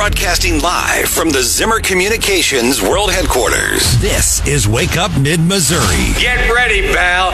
Broadcasting live from the Zimmer Communications World Headquarters. This is Wake Up Mid Missouri. Get ready, pal.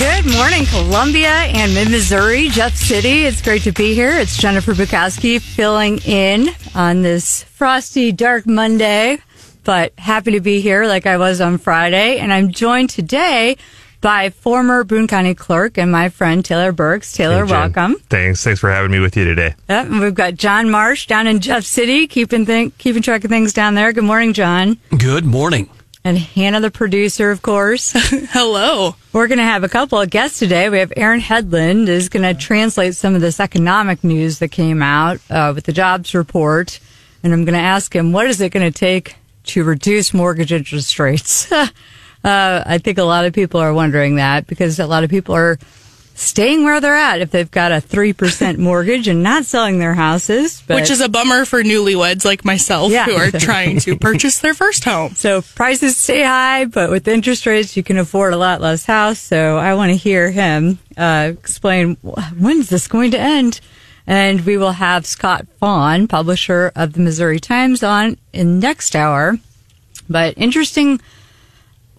Good morning, Columbia and Mid Missouri, Jeff City. It's great to be here. It's Jennifer Bukowski filling in on this frosty, dark Monday, but happy to be here like I was on Friday. And I'm joined today by former Boone County clerk and my friend Taylor Burks. Taylor, Hey, welcome. Thanks. Thanks for having me with you today. Yep, and we've got John Marsh down in Jeff City, keeping th- keeping track of things down there. Good morning, John. Good morning. And Hannah, the producer, of course. Hello. We're going to have a couple of guests today. We have Aaron Hedlund is going to translate some of this economic news that came out uh, with the jobs report, and I'm going to ask him what is it going to take to reduce mortgage interest rates. uh, I think a lot of people are wondering that because a lot of people are staying where they're at if they've got a three percent mortgage and not selling their houses, but- Which is a bummer for newlyweds like myself Yeah. who are trying to purchase their first home. So prices stay high, but with interest rates, you can afford a lot less house. So I want to hear him uh, explain when's this going to end. And we will have Scott Faughn, publisher of the Missouri Times, on in next hour. But interesting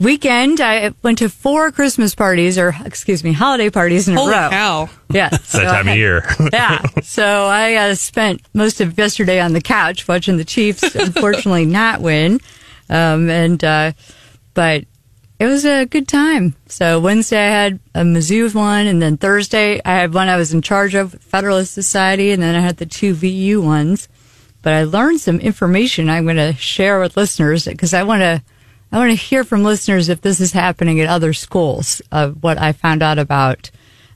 weekend. I went to four Christmas parties, or excuse me, holiday parties in Holy a row. cow. Yeah, That time of year. yeah. So I uh, spent most of yesterday on the couch watching the Chiefs, unfortunately not win. Um, and, uh, but it was a good time. So Wednesday I had a Mizzou one, and then Thursday I had one I was in charge of, Federalist Society, and then I had the two VU ones. But I learned some information I'm going to share with listeners because I want to, I want to hear from listeners if this is happening at other schools. Of what I found out about.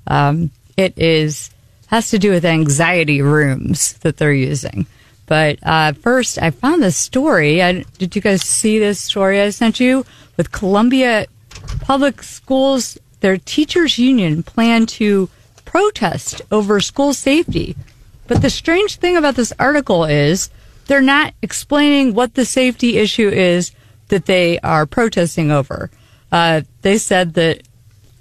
Um, it is has to do with anxiety rooms that they're using. But uh, first, I found this story. I, did you guys see this story I sent you with Columbia Public Schools? Their teachers union plan to protest over school safety. But the strange thing about this article is they're not explaining what the safety issue is that they are protesting over. Uh, they said that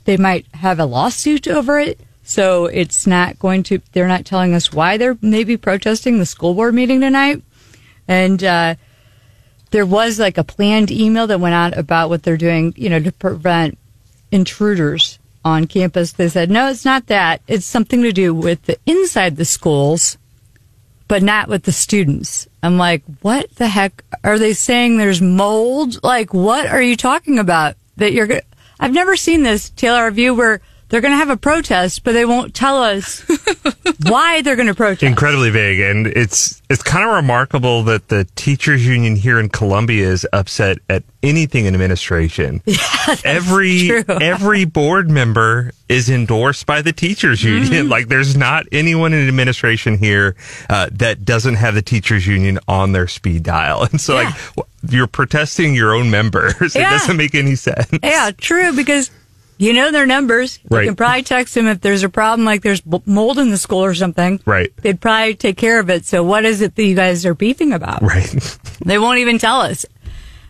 they might have a lawsuit over it. So it's not going to, they're not telling us why they're maybe protesting the school board meeting tonight. And, uh, there was like a planned email that went out about what they're doing, you know, to prevent intruders on campus. They said, no, it's not that. It's something to do with the inside the schools, but not with the students. I'm like, what the heck are they saying? There's mold? Like, what are you talking about? That you're I've never seen this, Taylor, review where they're going to have a protest, but they won't tell us why they're going to protest. Incredibly vague, and it's it's kind of remarkable that the teachers union here in Columbia is upset at anything in administration. every true. every board member is endorsed by the teachers Mm-hmm. union. Like there's not anyone in administration here uh, that doesn't have the teachers union on their speed dial, and so Yeah. like you're protesting your own members. Yeah. It doesn't make any sense. Yeah, true, because you know their numbers. You can probably text them if there's a problem, like there's mold in the school or something. Right. They'd probably take care of it. So what is it that you guys are beefing about? Right. They won't even tell us.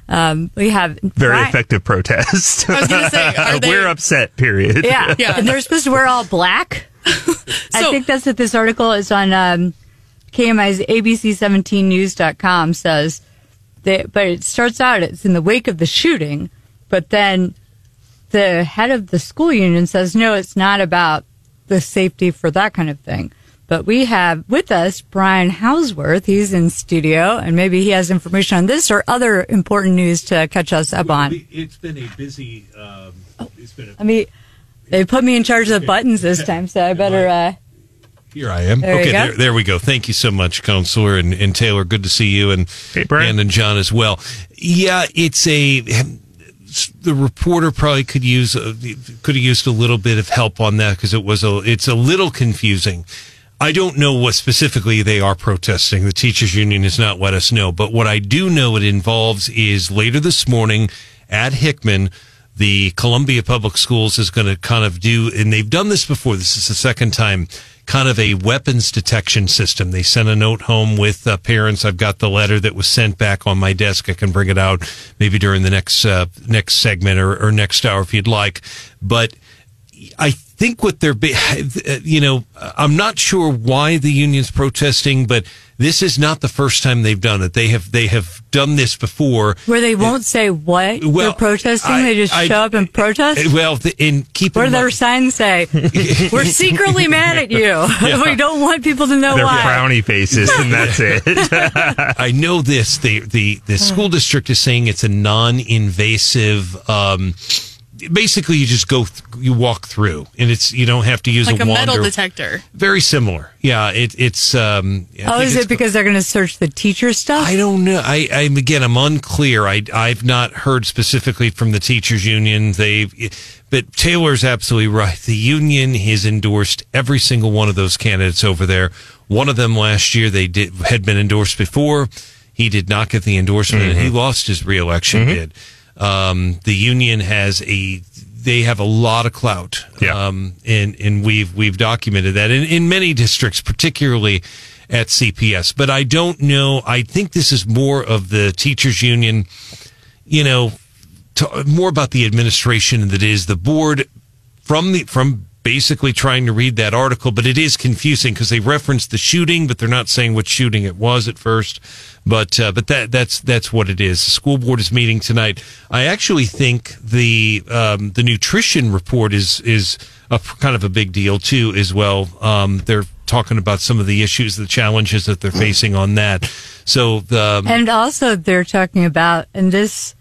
Um, we have Very Brian- effective protest. I was going to say, are they, We're upset, period. Yeah. Yeah. And they're supposed to wear all black. I think that's what this article is on um, KMIZ ABC17news.com says. That, but it starts out, it's in the wake of the shooting, but then the head of the school union says, no, it's not about the safety for that kind of thing. But we have with us Brian Hauswirth. He's in studio, and maybe he has information on this or other important news to catch us up on. It's been a busy. Um, it's been. A, I mean, they put me in charge of the buttons this time, so I better. Uh, here I am. There okay, there, there we go. Thank you so much, Counselor and, and Taylor. Good to see you and Hey, Brian. and, and John as well. Yeah, it's a. The reporter probably could use uh, a, could have used a little bit of help on that because it was a it's a little confusing. I don't know what specifically they are protesting. The teachers union has not let us know, but what I do know it involves is later this morning at Hickman, the Columbia Public Schools is going to kind of do, and they've done this before. This is the second time, kind of a weapons detection system. They sent a note home with uh, parents. I've got the letter that was sent back on my desk. I can bring it out maybe during the next uh, next segment or, or next hour if you'd like. But I think what they're, be- you know, I'm not sure why the union's protesting, but this is not the first time they've done it. They have they have done this before. Where they won't say what Well, they're protesting, I- they just I- show up and protest. Well, the, in keep What in do their mind- signs say? We're secretly mad at you. we don't want people to know They're why. frowny faces, and that's it. I know this. The the the school district is saying it's a non-invasive. Um, basically, you just go, th- you walk through, and it's you don't have to use like a a metal wander. detector. Very similar. Yeah, it, it's. Um, I Oh, is it because they're going to search the teacher stuff? I don't know. I, I'm again. I'm unclear. I I've not heard specifically from the teachers union. they've but Taylor's absolutely right. The union has endorsed every single one of those candidates over there. One of them last year they did had been endorsed before. He did not get the endorsement, and he lost his reelection bid. Um, the union has a. They have a lot of clout, Yeah. um, and and we've we've documented that in, in many districts, particularly at CPS. But I don't know. I think this is more of the teachers union, you know, to, more about the administration than it is the board from the from basically trying to read that article. But it is confusing because they reference the shooting, but they're not saying what shooting it was at first. But uh, but that that's that's what it is. The school board is meeting tonight. I actually think the um, the nutrition report is is a kind of a big deal too as well. Um, they're talking about some of the issues, the challenges that they're facing on that. So the And also, they're talking about, and this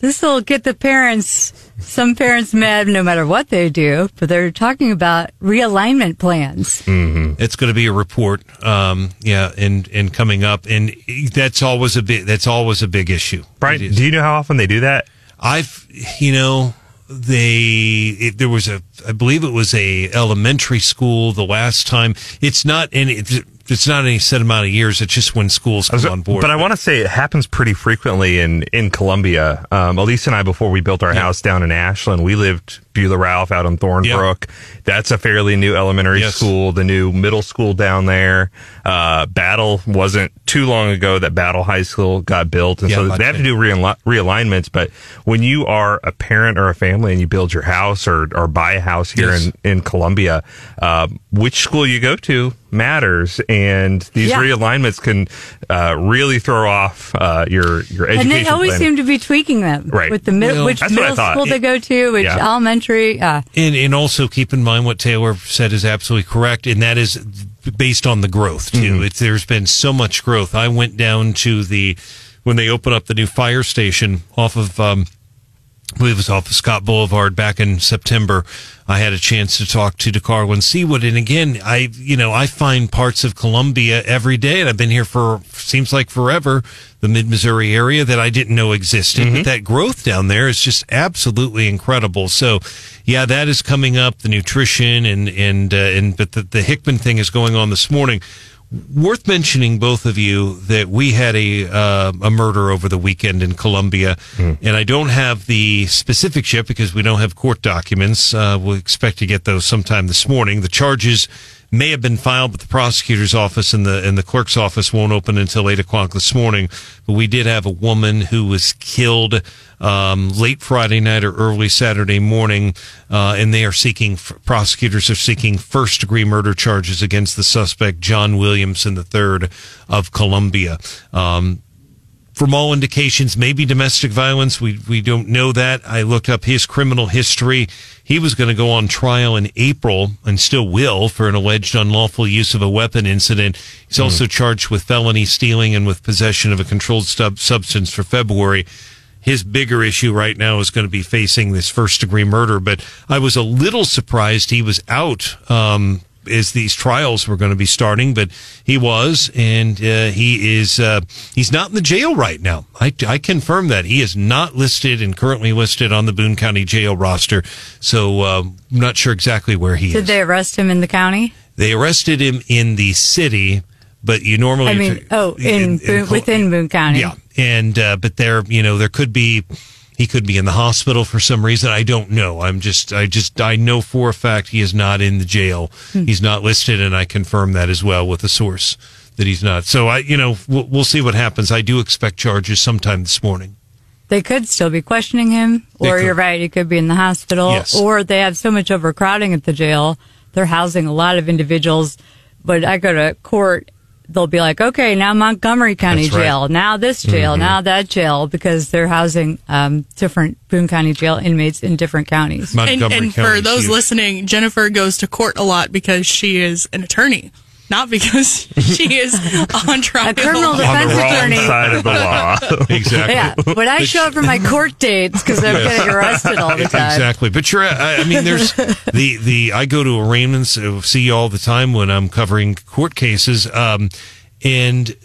this will get the parents, some parents mad no matter what they do, but they're talking about realignment plans. It's going to be a report, um, yeah, and and coming up, and that's always a big that's always a big issue. Brian, It is. do you know how often they do that? I've you know they it, there was a I believe it was a elementary school the last time. It's not any it's, it's not any set amount of years. It's just when schools come on board. But I want to say it happens pretty frequently in in Columbia. Um, Elise and I, before we built our house down in Ashland, we lived Beulah Ralph out on Thornbrook. That's a fairly new elementary Yes. school. The new middle school down there. Uh, Battle wasn't too long ago that Battle High School got built, and Yeah, so they have to do reali- realignments. But when you are a parent or a family and you build your house or or buy a house here Yes. in in Columbia, uh, which school you go to matters, and these Yeah. realignments can uh, really throw off uh, your your education. And they always plan. seem to be tweaking them. Right. With the mid- Well, which that's what I middle thought. school they go to, which Yeah. elementary. Uh, And, and also keep in mind what Taylor said is absolutely correct, and that is based on the growth too. It's there's been so much growth. I went down to the when they opened up the new fire station off of. Um, I believe it was off of Scott Boulevard back in September. I had a chance to talk to De'Carlon Seewood. And again, I, you know, I find parts of Columbia every day and I've been here for, seems like forever, the mid Missouri area that I didn't know existed. But that growth down there is just absolutely incredible. So yeah, that is coming up, the nutrition and, and, uh, and, but the, the Hickman thing is going on this morning worth mentioning both of you that we had a uh, a murder over the weekend in Columbia, and I don't have the specifics yet because we don't have court documents. Uh, we'll expect to get those sometime this morning. The charges may have been filed, but the prosecutor's office and the and the clerk's office won't open until eight o'clock this morning. But we did have a woman who was killed um, late Friday night or early Saturday morning, uh, and they are seeking prosecutors are seeking first degree murder charges against the suspect John Williamson III of Columbia. Um, from all indications, maybe domestic violence. We we don't know that. I looked up his criminal history. He was going to go on trial in April and still will for an alleged unlawful use of a weapon incident. He's also charged with felony stealing and with possession of a controlled stub- substance for February. His bigger issue right now is going to be facing this first degree murder. But I was a little surprised he was out. Um, as these trials were going to be starting, but he was, and uh, he is uh, he's not in the jail right now. I, I confirm that he is not listed and currently listed on the Boone County jail roster. So uh, I'm not sure exactly where he did is. Did they arrest him in the county? They arrested him in the city, but you normally I mean, oh, in, Boone, within Boone County. yeah, and uh, but there, you know, there could be he could be in the hospital for some reason. I don't know. I'm just, I just, I know for a fact he is not in the jail. Hmm. He's not listed, and I confirm that as well with a source that he's not. So I, you know, we'll, we'll see what happens. I do expect charges sometime this morning. they could still be questioning him, or you're right, he could be in the hospital, Yes. or they have so much overcrowding at the jail, they're housing a lot of individuals. But I go to court, they'll be like, okay, now Montgomery County That's right. Jail, now this jail, now that jail, because they're housing um, different Boone County Jail inmates in different counties. And, Montgomery and for those huge. listening, Jennifer goes to court a lot because she is an attorney, not because she is on trial. A criminal On the defense wrong attorney. side of the law. Exactly. Yeah, when I show up for my court dates because I'm getting arrested all the time. Exactly, but you're. I I mean, there's the the. I go to arraignments, uh, see all the time when I'm covering court cases, um, and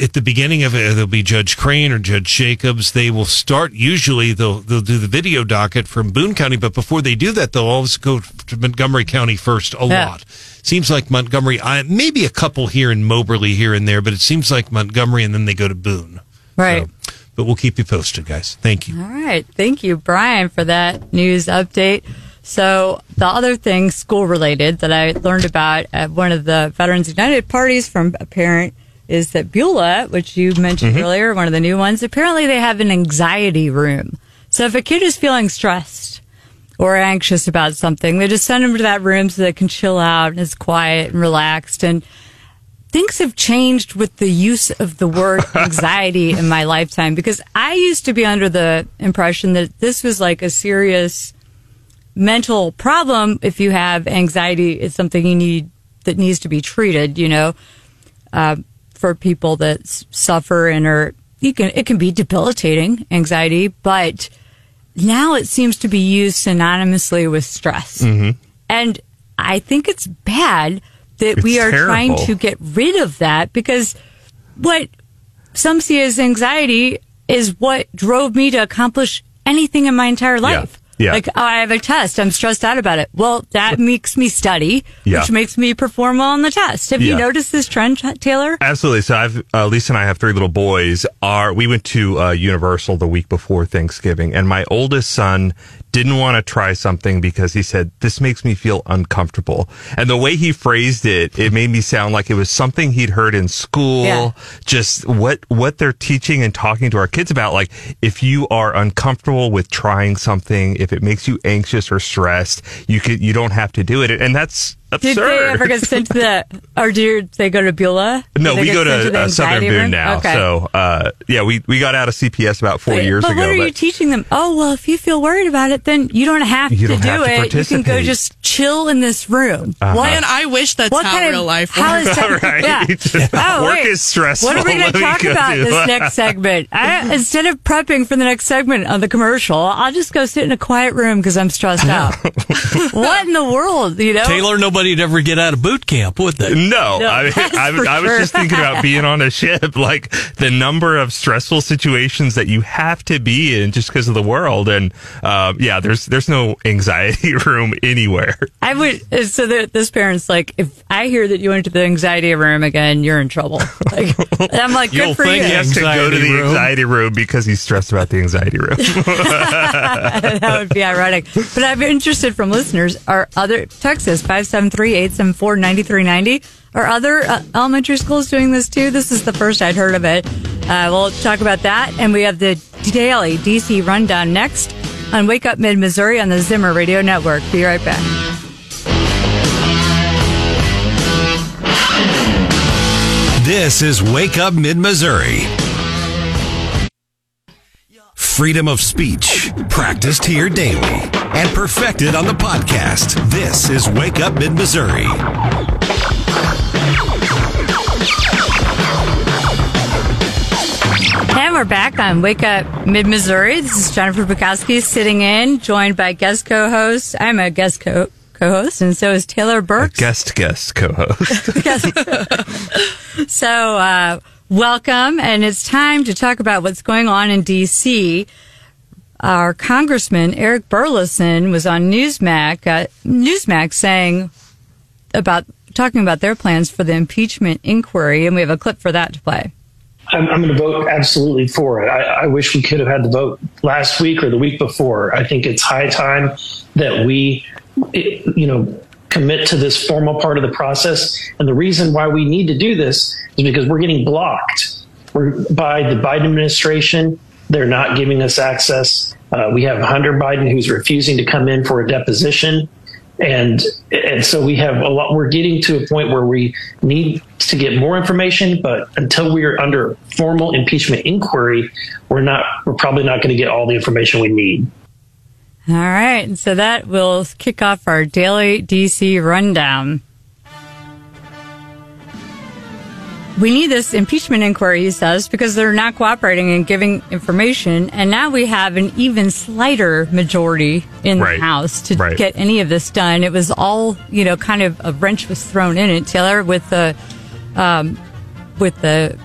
at the beginning of it, there'll be Judge Crane or Judge Jacobs. They will start. Usually, they'll they'll do the video docket from Boone County, but before they do that, they'll always go to Montgomery County first. A Yeah. lot. Seems like Montgomery. I, maybe a couple here in Moberly here and there, but it seems like Montgomery, and then they go to Boone. Right. So, but we'll keep you posted, guys. Thank you. All right. Thank you, Brian, for that news update. So, the other thing school related that I learned about at one of the Veterans United parties from a parent is that Beulah, which you mentioned mm-hmm. earlier, one of the new ones, apparently they have an anxiety room. So, if a kid is feeling stressed or anxious about something, they just send them to that room so they can chill out and it's quiet and relaxed. And things have changed with the use of the word anxiety in my lifetime because I used to be under the impression that this was like a serious mental problem if you have anxiety it's something you need that needs to be treated you know uh, for people that s- suffer and are you can it can be debilitating anxiety but now it seems to be used synonymously with stress. Mm-hmm. And i think it's bad that we It's are trying to get rid of that because what some see as anxiety is what drove me to accomplish anything in my entire life. Yeah. Like, oh, I have a test. I'm stressed out about it. Well, that makes me study, Yeah. which makes me perform well on the test. Have you noticed this trend, Taylor? Absolutely. So I've uh, Lisa and I have three little boys. Our we went to uh, Universal the week before Thanksgiving, and my oldest son didn't want to try something because he said this makes me feel uncomfortable. And the way he phrased it, it made me sound like it was something he'd heard in school. Yeah. Just what what they're teaching and talking to our kids about. Like if you are uncomfortable with trying something, if it makes you anxious or stressed, you could you don't have to do it. And that's absurd. Did they ever get sent to the, or did they go to Beulah? No, we go sent to, uh, Southern Boone room? now. Okay. So, uh, yeah, we, we got out of CPS about four But- years but ago. what are you teaching them? Oh, well, if you feel worried about it, then you don't have You to don't do have to it. You can go just chill in this room. Uh-huh. What? And I wish that's What how kind real of life how works. is that? Right. Yeah. Oh, Work wait. is stressful. What are we going to talk about do this next segment? I, instead of prepping for the next segment of the commercial, I'll just go sit in a quiet room because I'm stressed out. what in the world, you know? Taylor, nobody'd ever get out of boot camp, would they? No, No, I, that's I, for I was sure. just thinking about being on a ship, like the number of stressful situations that you have to be in just because of the world. And um, yeah, there's there's no anxiety room anywhere. I would. So that this parent's like, if I hear that you went to the anxiety room again, you're in trouble. Like, I'm like, You'll good for think you. He has to go to the room. anxiety room because he's stressed about the anxiety room. that would be ironic. But I'm interested from listeners. Are other Texas five seven three eight seven four ninety three ninety? Are other uh, elementary schools doing this too? This is the first I'd heard of it. Uh, we'll talk about that, and we have the daily DC rundown next on Wake Up Mid Missouri on the Zimmer Radio Network. Be right back. This is Wake Up Mid Missouri. Freedom of speech, practiced here daily and perfected on the podcast. This is Wake Up Mid Missouri. And we're back on Wake Up Mid Missouri. This is Jennifer Bukowski sitting in, joined by guest co-host. I'm a guest co- co-host, and so is Taylor Burks. guest guest co-host. So, uh, welcome, and it's time to talk about what's going on in D.C. Our Congressman Eric Burlison was on Newsmax, uh, Newsmax saying about talking about their plans for the impeachment inquiry, and we have a clip for that to play. I'm, I'm going to vote absolutely for it. I, I wish we could have had the vote last week or the week before. I think it's high time that we, you know, commit to this formal part of the process. And the reason why we need to do this is because we're getting blocked we're, by the Biden administration They're not giving us access. Uh, we have Hunter Biden who's refusing to come in for a deposition. And and so we have a lot. We're getting to a point where we need to get more information, but until we are under formal impeachment inquiry, we're not. We're probably not going to get all the information we need. All right. So that will kick off our daily DC rundown. We need this impeachment inquiry, he says, because they're not cooperating and giving information. And now we have an even slighter majority in Right. the House to Right. get any of this done. It was all, you know, kind of a wrench was thrown in it, Taylor, with the, um, with the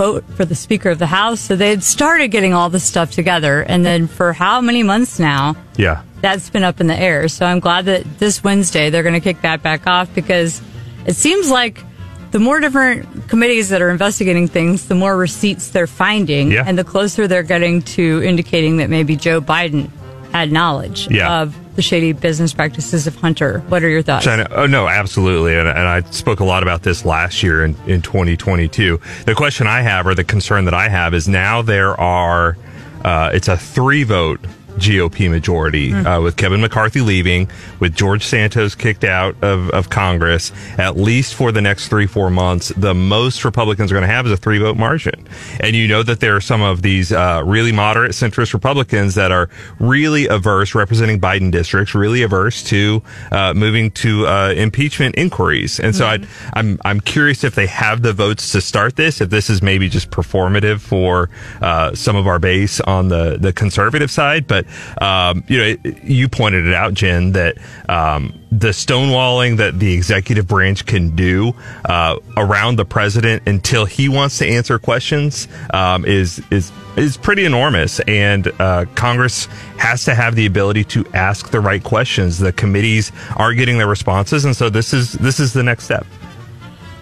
vote for the Speaker of the House. So they had started getting all this stuff together. And then for how many months now? Yeah. that's been up in the air. So I'm glad that this Wednesday they're going to kick that back off because it seems like the more different committees that are investigating things, the more receipts they're finding, Yeah. and the closer they're getting to indicating that maybe Joe Biden had knowledge Yeah. of the shady business practices of Hunter. What are your thoughts? China. Oh no, absolutely. And, and I spoke a lot about this last year in, in 2022. The question I have, or the concern that I have, is now there are, uh, it's a three vote GOP majority uh, with Kevin McCarthy leaving, with George Santos kicked out of, of Congress, at least for the next three, four months, the most Republicans are going to have is a three vote margin. And you know that there are some of these uh, really moderate centrist Republicans that are really averse, representing Biden districts, really averse to uh, moving to uh, impeachment inquiries. And so I'd, I'm I'm curious if they have the votes to start this, if this is maybe just performative for uh, some of our base on the the conservative side. But um, you know, it, you pointed it out, Jen, that um, the stonewalling that the executive branch can do uh, around the president until he wants to answer questions um, is is is pretty enormous, and uh, Congress has to have the ability to ask the right questions. The committees aren't getting their responses, and so this is this is the next step.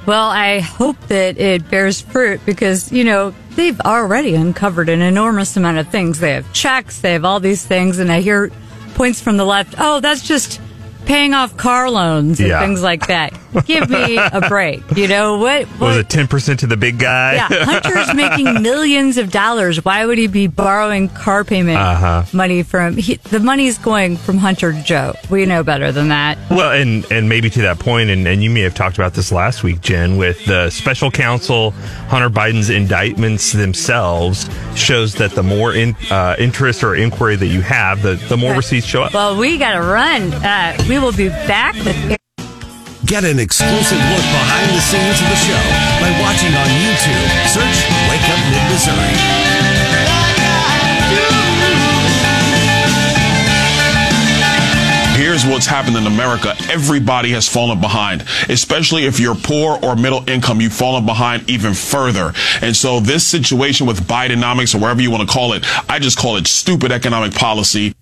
Well, I hope that it bears fruit because, you know, they've already uncovered an enormous amount of things. They have checks, they have all these things, and I hear points from the left, oh, that's just paying off car loans and Yeah. things like that. Give me a break. You know, what? What was it ten percent to the big guy? yeah, Hunter's making millions of dollars. Why would he be borrowing car payment Uh-huh. money from? He, the money's going from Hunter to Joe. We know better than that. Well, and and maybe to that point, and, and you may have talked about this last week, Jen, with the special counsel Hunter Biden's indictments themselves shows that the more in, uh, interest or inquiry that you have, the the more receipts show up. Well, we got to run. Uh, we will be back with Get an exclusive look behind the scenes of the show by watching on YouTube. Search Wake Up Mid Missouri. Here's what's happened in America. Everybody has fallen behind, especially if you're poor or middle income, you've fallen behind even further. And so this situation with Bidenomics or whatever you want to call it, I just call it stupid economic policy.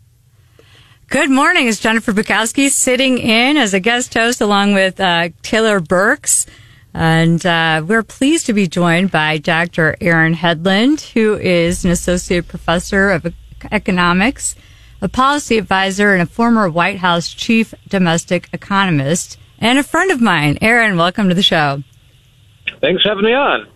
Good morning. It's Jennifer Bukowski sitting in as a guest host along with uh, Taylor Burks. And uh, we're pleased to be joined by Dr. Aaron Hedlund, who is an associate professor of economics, a policy advisor, and a former White House chief domestic economist, and a friend of mine. Aaron, welcome to the show. Thanks for having me on.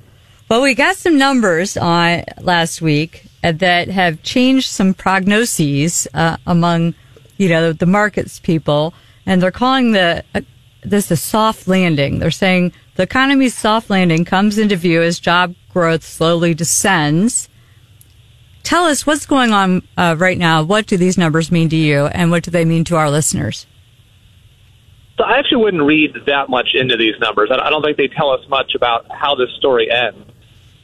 Well, we got some numbers on last week uh, that have changed some prognoses uh, among, you know, the markets people, and they're calling the uh, this a soft landing. They're saying the economy's soft landing comes into view as job growth slowly descends. Tell us what's going on uh, right now. What do these numbers mean to you, and what do they mean to our listeners? So I actually wouldn't read that much into these numbers. I I don't think they tell us much about how this story ends.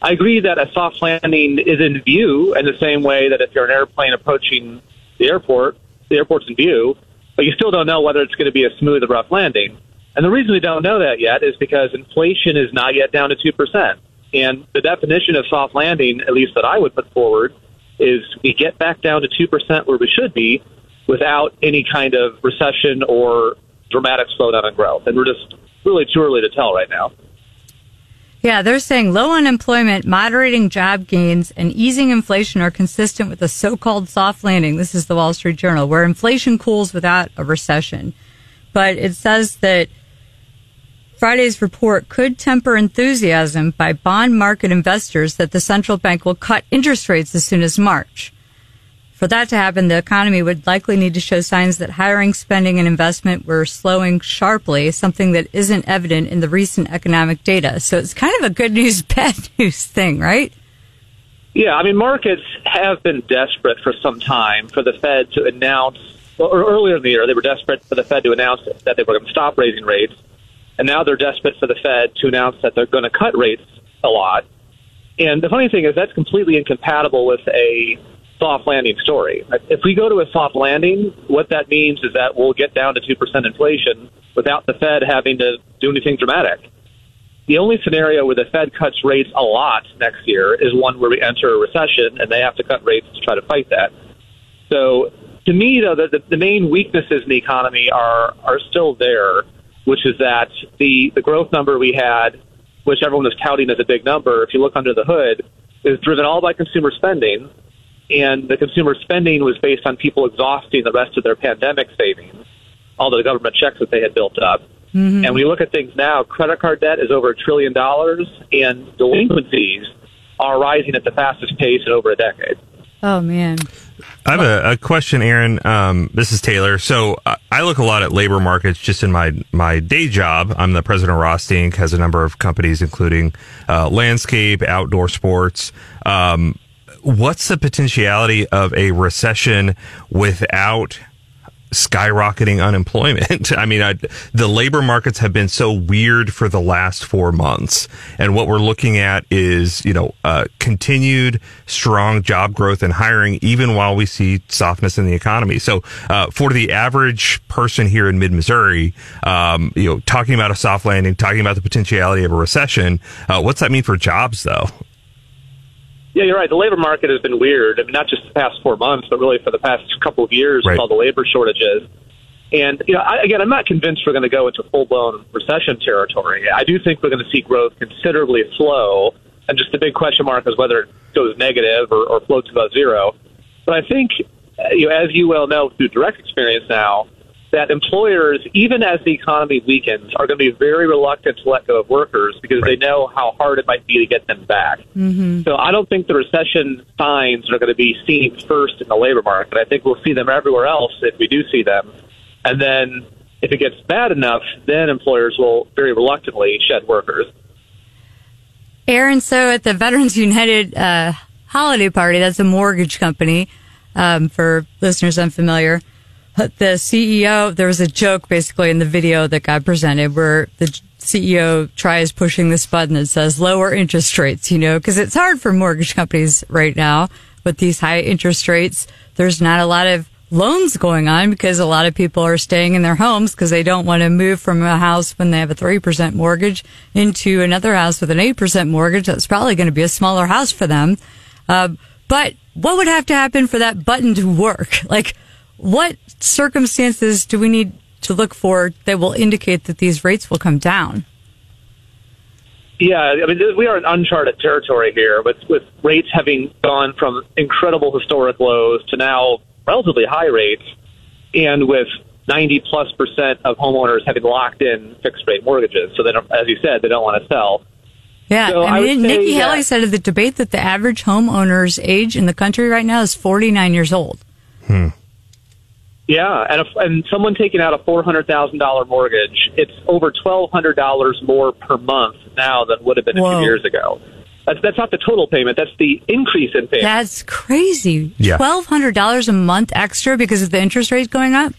I agree that a soft landing is in view in the same way that if you're an airplane approaching the airport, the airport's in view, but you still don't know whether it's going to be a smooth or rough landing. And the reason we don't know that yet is because inflation is not yet down to 2%. And the definition of soft landing, at least that I would put forward, is we get back down to 2% where we should be without any kind of recession or dramatic slowdown in growth. And we're just really too early to tell right now. Yeah, they're saying low unemployment, moderating job gains, and easing inflation are consistent with a so-called soft landing. This is the Wall Street Journal, where inflation cools without a recession. But it says that Friday's report could temper enthusiasm by bond market investors that the central bank will cut interest rates as soon as March. For that to happen, the economy would likely need to show signs that hiring, spending, and investment were slowing sharply, something that isn't evident in the recent economic data. So it's kind of a good news, bad news thing, right? Yeah, I mean, markets have been desperate for some time for the Fed to announce, or earlier in the year, they were desperate for the Fed to announce that they were going to stop raising rates. And now they're desperate for the Fed to announce that they're going to cut rates a lot. And the funny thing is, that's completely incompatible with a soft landing story. If we go to a soft landing, what that means is that we'll get down to 2% inflation without the Fed having to do anything dramatic. The only scenario where the Fed cuts rates a lot next year is one where we enter a recession and they have to cut rates to try to fight that. So, to me, though, the, the main weaknesses in the economy are are still there, which is that the the growth number we had, which everyone was touting as a big number, if you look under the hood, is driven all by consumer spending, and the consumer spending was based on people exhausting the rest of their pandemic savings, all the government checks that they had built up. Mm-hmm. And when you look at things now, credit card debt is over a trillion dollars, and delinquencies are rising at the fastest pace in over a decade. Oh, man. I have a, a question, Aaron. Um, this is Taylor. So uh, I look a lot at labor markets just in my my day job. I'm the president of Ross Inc. has a number of companies, including uh, landscape, outdoor sports. Um, what's the potentiality of a recession without skyrocketing unemployment. I mean, I, the labor markets have been so weird for the last four months. And what we're looking at is, you know, uh, continued strong job growth and hiring, even while we see softness in the economy. So, uh, for the average person here in mid Missouri, um, you know, talking about a soft landing, talking about the potentiality of a recession, uh, what's that mean for jobs though? Yeah, you're right. The labor market has been weird. I mean, not just the past four months, but really for the past couple of years Right. with all the labor shortages. And you know, I, again, I'm not convinced we're going to go into full blown recession territory. I do think we're going to see growth considerably slow, and just the big question mark is whether it goes negative or, or floats above zero. But I think, uh, you know, as you well know through direct experience now, that employers, even as the economy weakens, are going to be very reluctant to let go of workers because they know how hard it might be to get them back. So I don't think the recession signs are going to be seen first in the labor market. I think we'll see them everywhere else if we do see them. And then if it gets bad enough, then employers will very reluctantly shed workers. Aaron, so at the Veterans United uh, holiday party, that's a mortgage company um, for listeners unfamiliar. The CEO, there was a joke basically in the video that got presented where the CEO tries pushing this button that says lower interest rates, you know, because it's hard for mortgage companies right now with these high interest rates. There's not a lot of loans going on because a lot of people are staying in their homes because they don't want to move from a house when they have a 3% mortgage into another house with an 8% mortgage. That's probably going to be a smaller house for them. Uh, but what would have to happen for that button to work? Like, what circumstances do we need to look for that will indicate that these rates will come down? Yeah, I mean, we are in uncharted territory here with, with rates having gone from incredible historic lows to now relatively high rates, and with 90 plus percent of homeowners having locked in fixed rate mortgages. So, they don't, as you said, they don't want to sell. Yeah, So I I would mean, say Nikki Haley that- said at the debate that the average homeowner's age in the country right now is 49 years old. Hmm. Yeah, and if, and someone taking out a four hundred thousand dollar mortgage, it's over twelve hundred dollars more per month now than would have been a few years ago. That's that's not the total payment; that's the increase in payment. That's crazy. Yeah. $1,200 a month extra because of the interest rates going up?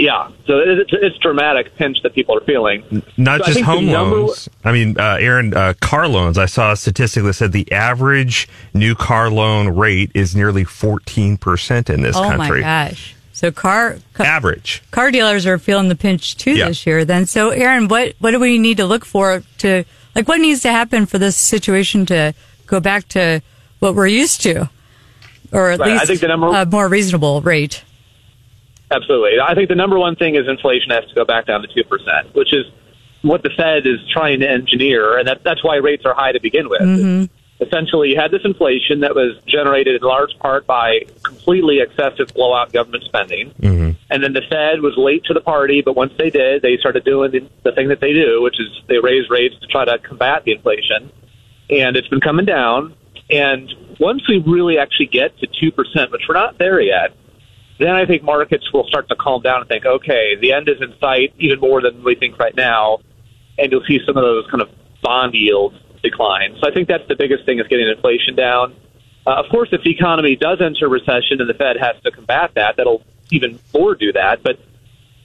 Yeah, so it's, it's dramatic pinch that people are feeling. Not So I just think the home number- loans. I mean, uh, Aaron, uh, car loans. I saw a statistic that said the average new car loan rate is nearly 14% in this oh country. my gosh. So car ca- Average. car dealers are feeling the pinch too Yeah. this year then. So Aaron, what what do we need to look for to like what needs to happen for this situation to go back to what we're used to? Or at Right, I least think the number- a more reasonable rate. Absolutely, I think the number one thing is inflation has to go back down to two percent, which is what the Fed is trying to engineer, and that, that's why rates are high to begin with. essentially you had this inflation that was generated in large part by completely excessive blowout government spending. Mm-hmm. And then the Fed was late to the party, but once they did, they started doing the, the thing that they do, which is they raise rates to try to combat the inflation. And it's been coming down. And once we really actually get to 2%, which we're not there yet, then I think markets will start to calm down and think, okay, the end is in sight even more than we think right now. And you'll see some of those kind of bond yields decline. So I think that's the biggest thing is getting inflation down. Uh, of course, if the economy does enter recession and the Fed has to combat that, that'll even more do that. But at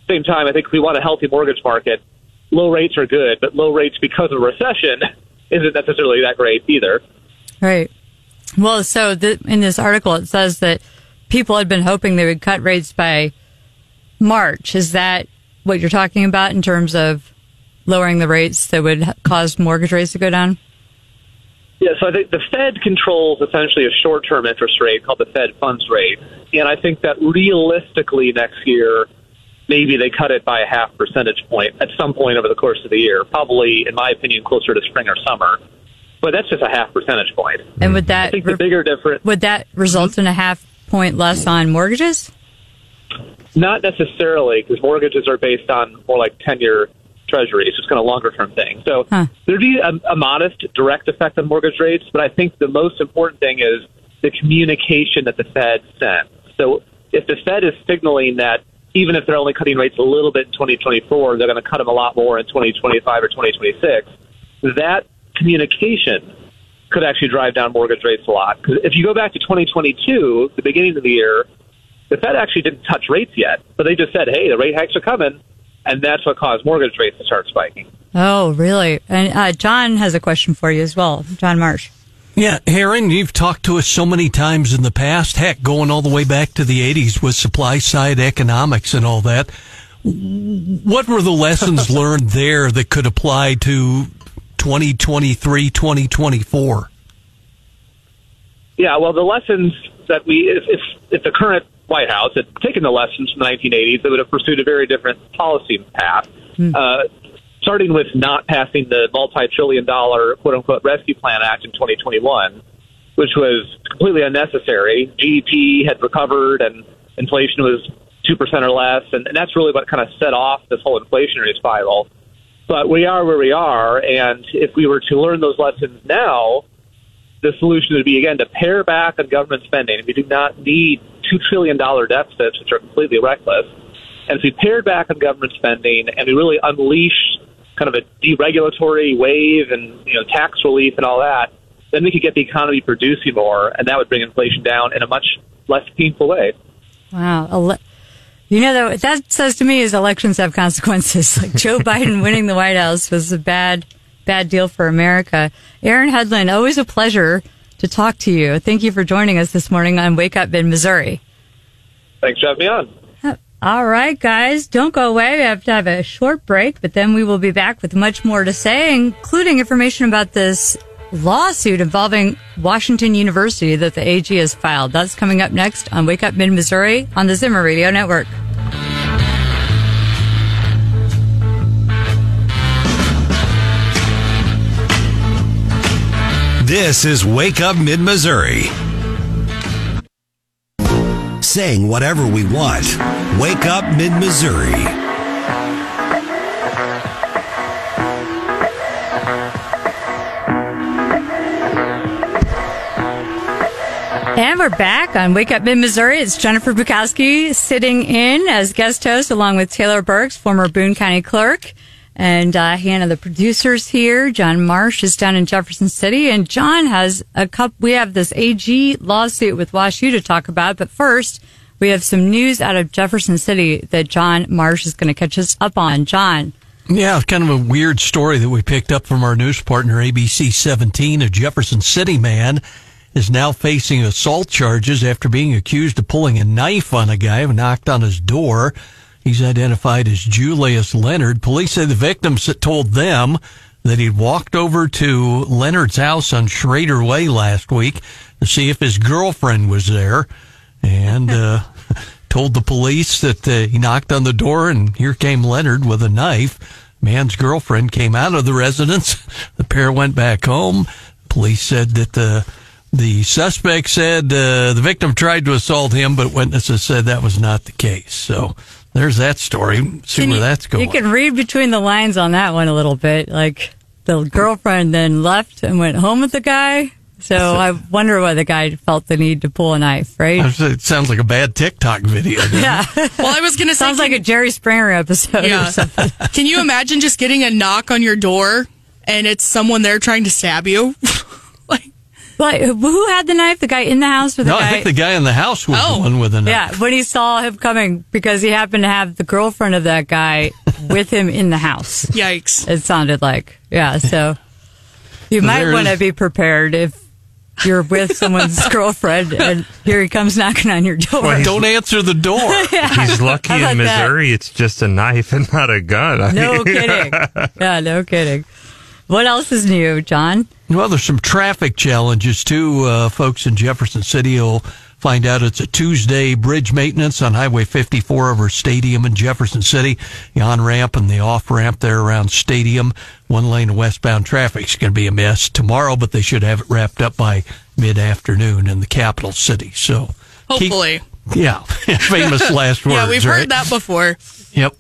the same time, I think if we want a healthy mortgage market, low rates are good, but low rates because of recession isn't necessarily that great either. Right. Well, so in this article, it says that people had been hoping they would cut rates by March. Is that what you're talking about in terms of lowering the rates that would cause mortgage rates to go down? Yeah, so I think the Fed controls essentially a short term interest rate called the Fed funds rate. And I think that realistically next year, maybe they cut it by a half percentage point at some point over the course of the year. Probably, in my opinion, closer to spring or summer. But that's just a half percentage point. And would that I think the bigger difference would that result in a half point less on mortgages? Not necessarily, because mortgages are based on more like 10 year treasuries. It's kind of longer term thing. So Huh. there'd be a, a modest direct effect on mortgage rates, but I think the most important thing is the communication that the Fed sends. So if the Fed is signaling that even if they're only cutting rates a little bit in 2024, they're going to cut them a lot more in 2025 or 2026, that communication could actually drive down mortgage rates a lot. Because if you go back to 2022, the beginning of the year, the Fed actually didn't touch rates yet, but they just said, "Hey, the rate hikes are coming," and that's what caused mortgage rates to start spiking. Oh, really? And uh, John has a question for you as well. John Marsh. Yeah, Aaron, you've talked to us so many times in the past, heck, going all the way back to the 80s with supply side economics and all that. What were the lessons learned there that could apply to 2023, 2024? Yeah, well, the lessons that we, if, if, if the current White House had taken the lessons from the 1980s, they would have pursued a very different policy path. Uh, starting with not passing the multi-trillion dollar quote unquote rescue plan act in 2021, which was completely unnecessary. GDP had recovered and inflation was 2% or less. And, and that's really what kind of set off this whole inflationary spiral. But we are where we are. And if we were to learn those lessons now, the solution would be again to pare back on government spending. We do not need two trillion dollar deficits, which are completely reckless. And if we pared back on government spending and we really unleash kind of a deregulatory wave and you know tax relief and all that, then we could get the economy producing more, and that would bring inflation down in a much less painful way. Wow. You know, that, that says to me is elections have consequences. Like Joe Biden winning the White House was a bad, bad deal for America. Aaron Hedlund, always a pleasure to talk to you. Thank you for joining us this morning on Wake Up in Missouri. Thanks for having me on. Uh, all right, guys, don't go away. We have to have a short break, but then we will be back with much more to say, including information about this lawsuit involving Washington University that the AG has filed. That's coming up next on Wake Up Mid Missouri on the Zimmer Radio Network. This is Wake Up Mid Missouri. Saying whatever we want. Wake Up Mid Missouri. And we're back on Wake Up Mid Missouri. It's Jennifer Bukowski sitting in as guest host along with Taylor Burks, former Boone County clerk, and uh, Hannah, the producers here. John Marsh is down in Jefferson City, and John has a cup. We have this AG lawsuit with WashU to talk about, but first we have some news out of Jefferson City that John Marsh is going to catch us up on. John. Yeah, kind of a weird story that we picked up from our news partner ABC 17. A Jefferson City man is now facing assault charges after being accused of pulling a knife on a guy who knocked on his door. He's identified as Julius Leonard. Police say the victim told them that he'd walked over to Leonard's house on Schrader Way last week to see if his girlfriend was there and uh, told the police that uh, he knocked on the door and here came Leonard with a knife. Man's girlfriend came out of the residence. The pair went back home. Police said that the the suspect said uh, the victim tried to assault him, but witnesses said that was not the case. So there's that story. See Can where you- that's going. You can read between the lines on that one a little bit. Like the girlfriend then left and went home with the guy. So I wonder why the guy felt the need to pull a knife, right? It sounds like a bad TikTok video. doesn't it? Yeah. Well, I was going to say, Sounds like a Jerry Springer episode or yeah. something. Can you imagine just getting a knock on your door and it's someone there trying to stab you? like, But who had the knife? The guy in the house with the No, guy? I think the guy in the house was Oh. the one with a knife. yeah, when he saw him coming because he happened to have the girlfriend of that guy with him in the house. yikes. It sounded like. Yeah, so you might want to be prepared if you're with someone's girlfriend and here he comes knocking on your door. Well, Don't answer the door. He's lucky in about that? Missouri. It's just a knife and not a gun. I No mean- kidding. Yeah, no kidding. What else is new, John? Well, there's some traffic challenges too. Uh, folks in Jefferson City will find out it's a Tuesday bridge maintenance on Highway 54 over Stadium in Jefferson City. The on ramp and the off ramp there around Stadium. One lane of westbound traffic is going to be a mess tomorrow, but they should have it wrapped up by mid afternoon in the capital city. So, keep- Hopefully. yeah, famous last words. yeah, we've right? heard that before. Yep.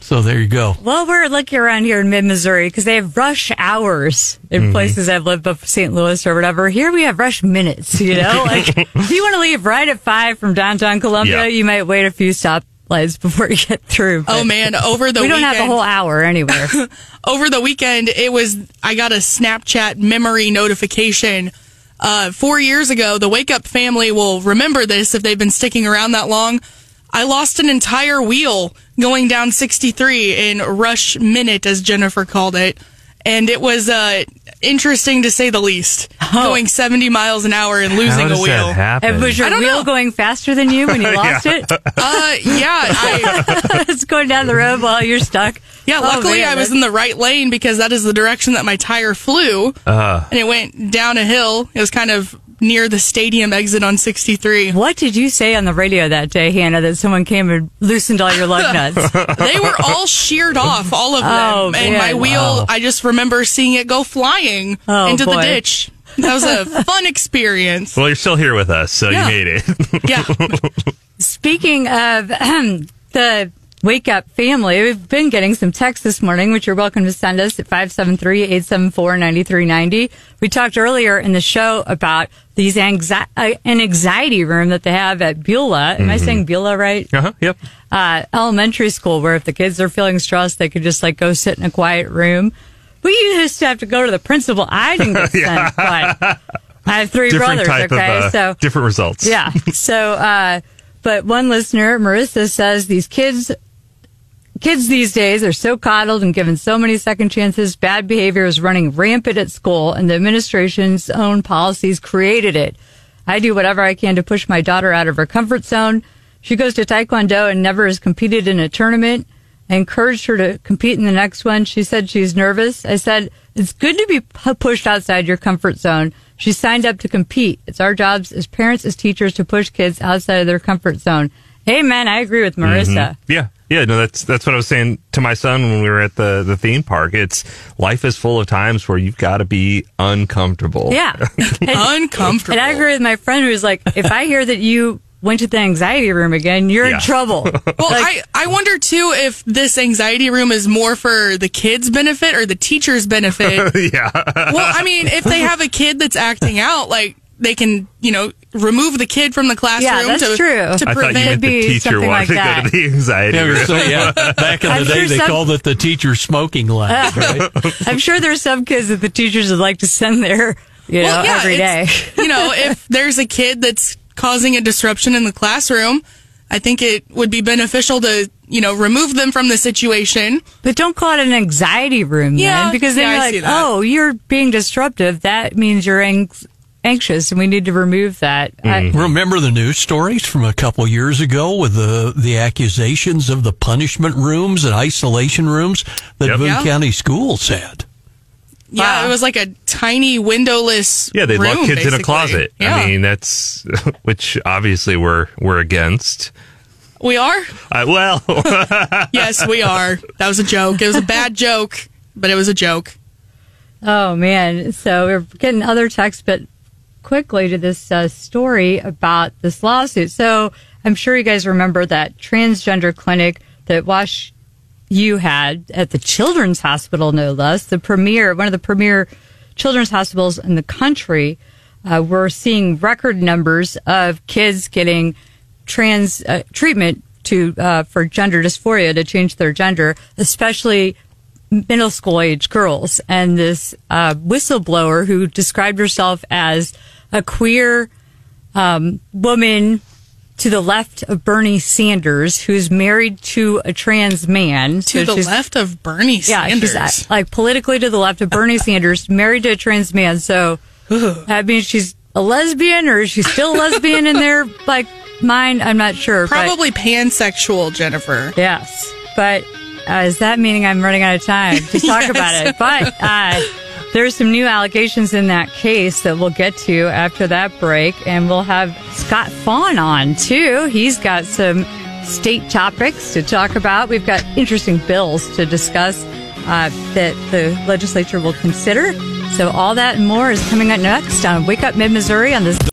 So there you go. Well, we're lucky around here in mid Missouri because they have rush hours in Mm-hmm. places I've lived up St. Louis or whatever. Here we have rush minutes, you know? Like, if you want to leave right at five from downtown Columbia, Yeah. you might wait a few stoplights before you get through. Oh, man. Over the we don't weekend. have a whole hour anywhere. over the weekend, it was I got a Snapchat memory notification. Uh, four years ago, the Wake Up family will remember this if they've been sticking around that long. I lost an entire wheel going down 63 in rush minute, as Jennifer called it, and it was uh, interesting to say the least. Going 70 miles an hour and How losing does a wheel. that happen? And was your I don't wheel know. going faster than you when you lost it? Uh, yeah, I, it's going down the road while you're stuck. Yeah, Oh, luckily man, I was in the right lane because that is the direction that my tire flew. Uh, and it went down a hill. It was kind of near the stadium exit on 63. What did you say on the radio that day, Hannah, that someone came and loosened all your lug nuts? They were all sheared off, all of them. Oh, and man. my wheel, I just remember seeing it go flying Oh, into the ditch. That was a fun experience. well, you're still here with us, so Yeah. you made it. Yeah. Speaking of the Wake Up family, we've been getting some texts this morning, which you're welcome to send us at 573-874-9390. We talked earlier in the show about these anxi- uh, an anxiety room that they have at Beulah. Am I saying Beulah right? uh-huh, yep. uh, elementary school where if the kids are feeling stressed, they could just like go sit in a quiet room. We used to have to go to the principal. I didn't get sent, but I have three Different brothers. okay, of uh, so different results. yeah. So, uh, but one listener, Marissa, says these kids, kids these days are so coddled and given so many second chances. Bad behavior is running rampant at school, and the administration's own policies created it. I do whatever I can to push my daughter out of her comfort zone. She goes to Taekwondo and never has competed in a tournament. I encouraged her to compete in the next one. She said she's nervous. I said, it's good to be pushed outside your comfort zone. She signed up to compete. It's our jobs as parents, as teachers to push kids outside of their comfort zone. Amen. I agree with Marissa. Mm-hmm. Yeah. Yeah, no, that's that's what I was saying to my son when we were at the, the theme park. It's life is full of times where you've got to be uncomfortable. Yeah. Uncomfortable. And I agree with my friend who's like, if I hear that you went to the anxiety room again, you're Yeah. in trouble. Well, I, I wonder too if this anxiety room is more for the kids' benefit or the teacher's benefit. yeah. well, I mean, if they have a kid that's acting out, like they can, you know, remove the kid from the classroom Yeah, that's to, true. to I thought you prevent. meant the teacher something wanted like to that. go to the anxiety Yeah, room. so, yeah. Back in the I'm day, sure they some- called it the teacher smoking lab, right? I'm sure there's some kids that the teachers would like to send there, you know, yeah, every day. you know, if there's a kid that's causing a disruption in the classroom, I think it would be beneficial to, you know, remove them from the situation. But don't call it an anxiety room, Yeah, then, because then yeah, you're see like, oh, you're being disruptive. That means you're ang- anxious, and we need to remove that. I- Remember the news stories from a couple years ago with the the accusations of the punishment rooms and isolation rooms that Yep. Boone Yeah. County schools had. Yeah, Wow. it was like a tiny windowless. Yeah, they lock room, kids in a closet. Yeah. I mean, that's which obviously we're we're against. we are. Uh, well, Yes, we are. That was a joke. It was a bad joke, but it was a joke. Oh man! So we're getting other texts, but quickly to this uh, story about this lawsuit. So I'm sure you guys remember that transgender clinic that Wash you had at the Children's Hospital, no less, the premier, one of the premier children's hospitals in the country. Uh, we're seeing record numbers of kids getting trans uh, treatment to uh, for gender dysphoria to change their gender, especially middle school age girls. And this uh, whistleblower who described herself as a queer um, woman to the left of Bernie Sanders, who's married to a trans man. To So the left of Bernie yeah, Sanders. she's uh, like politically to the left of Bernie Sanders, married to a trans man. So that means she's a lesbian, or is she still a lesbian in their like mind? I'm not sure. but- Probably pansexual, Jennifer. yes, but uh, is that meaning I'm running out of time to talk Yes. about it? But uh, there's some new allegations in that case that we'll get to after that break, and we'll have Scott Faughn on too. He's got some state topics to talk about. We've got interesting bills to discuss uh, that the legislature will consider. So all that and more is coming up next on Wake Up Mid Missouri on this.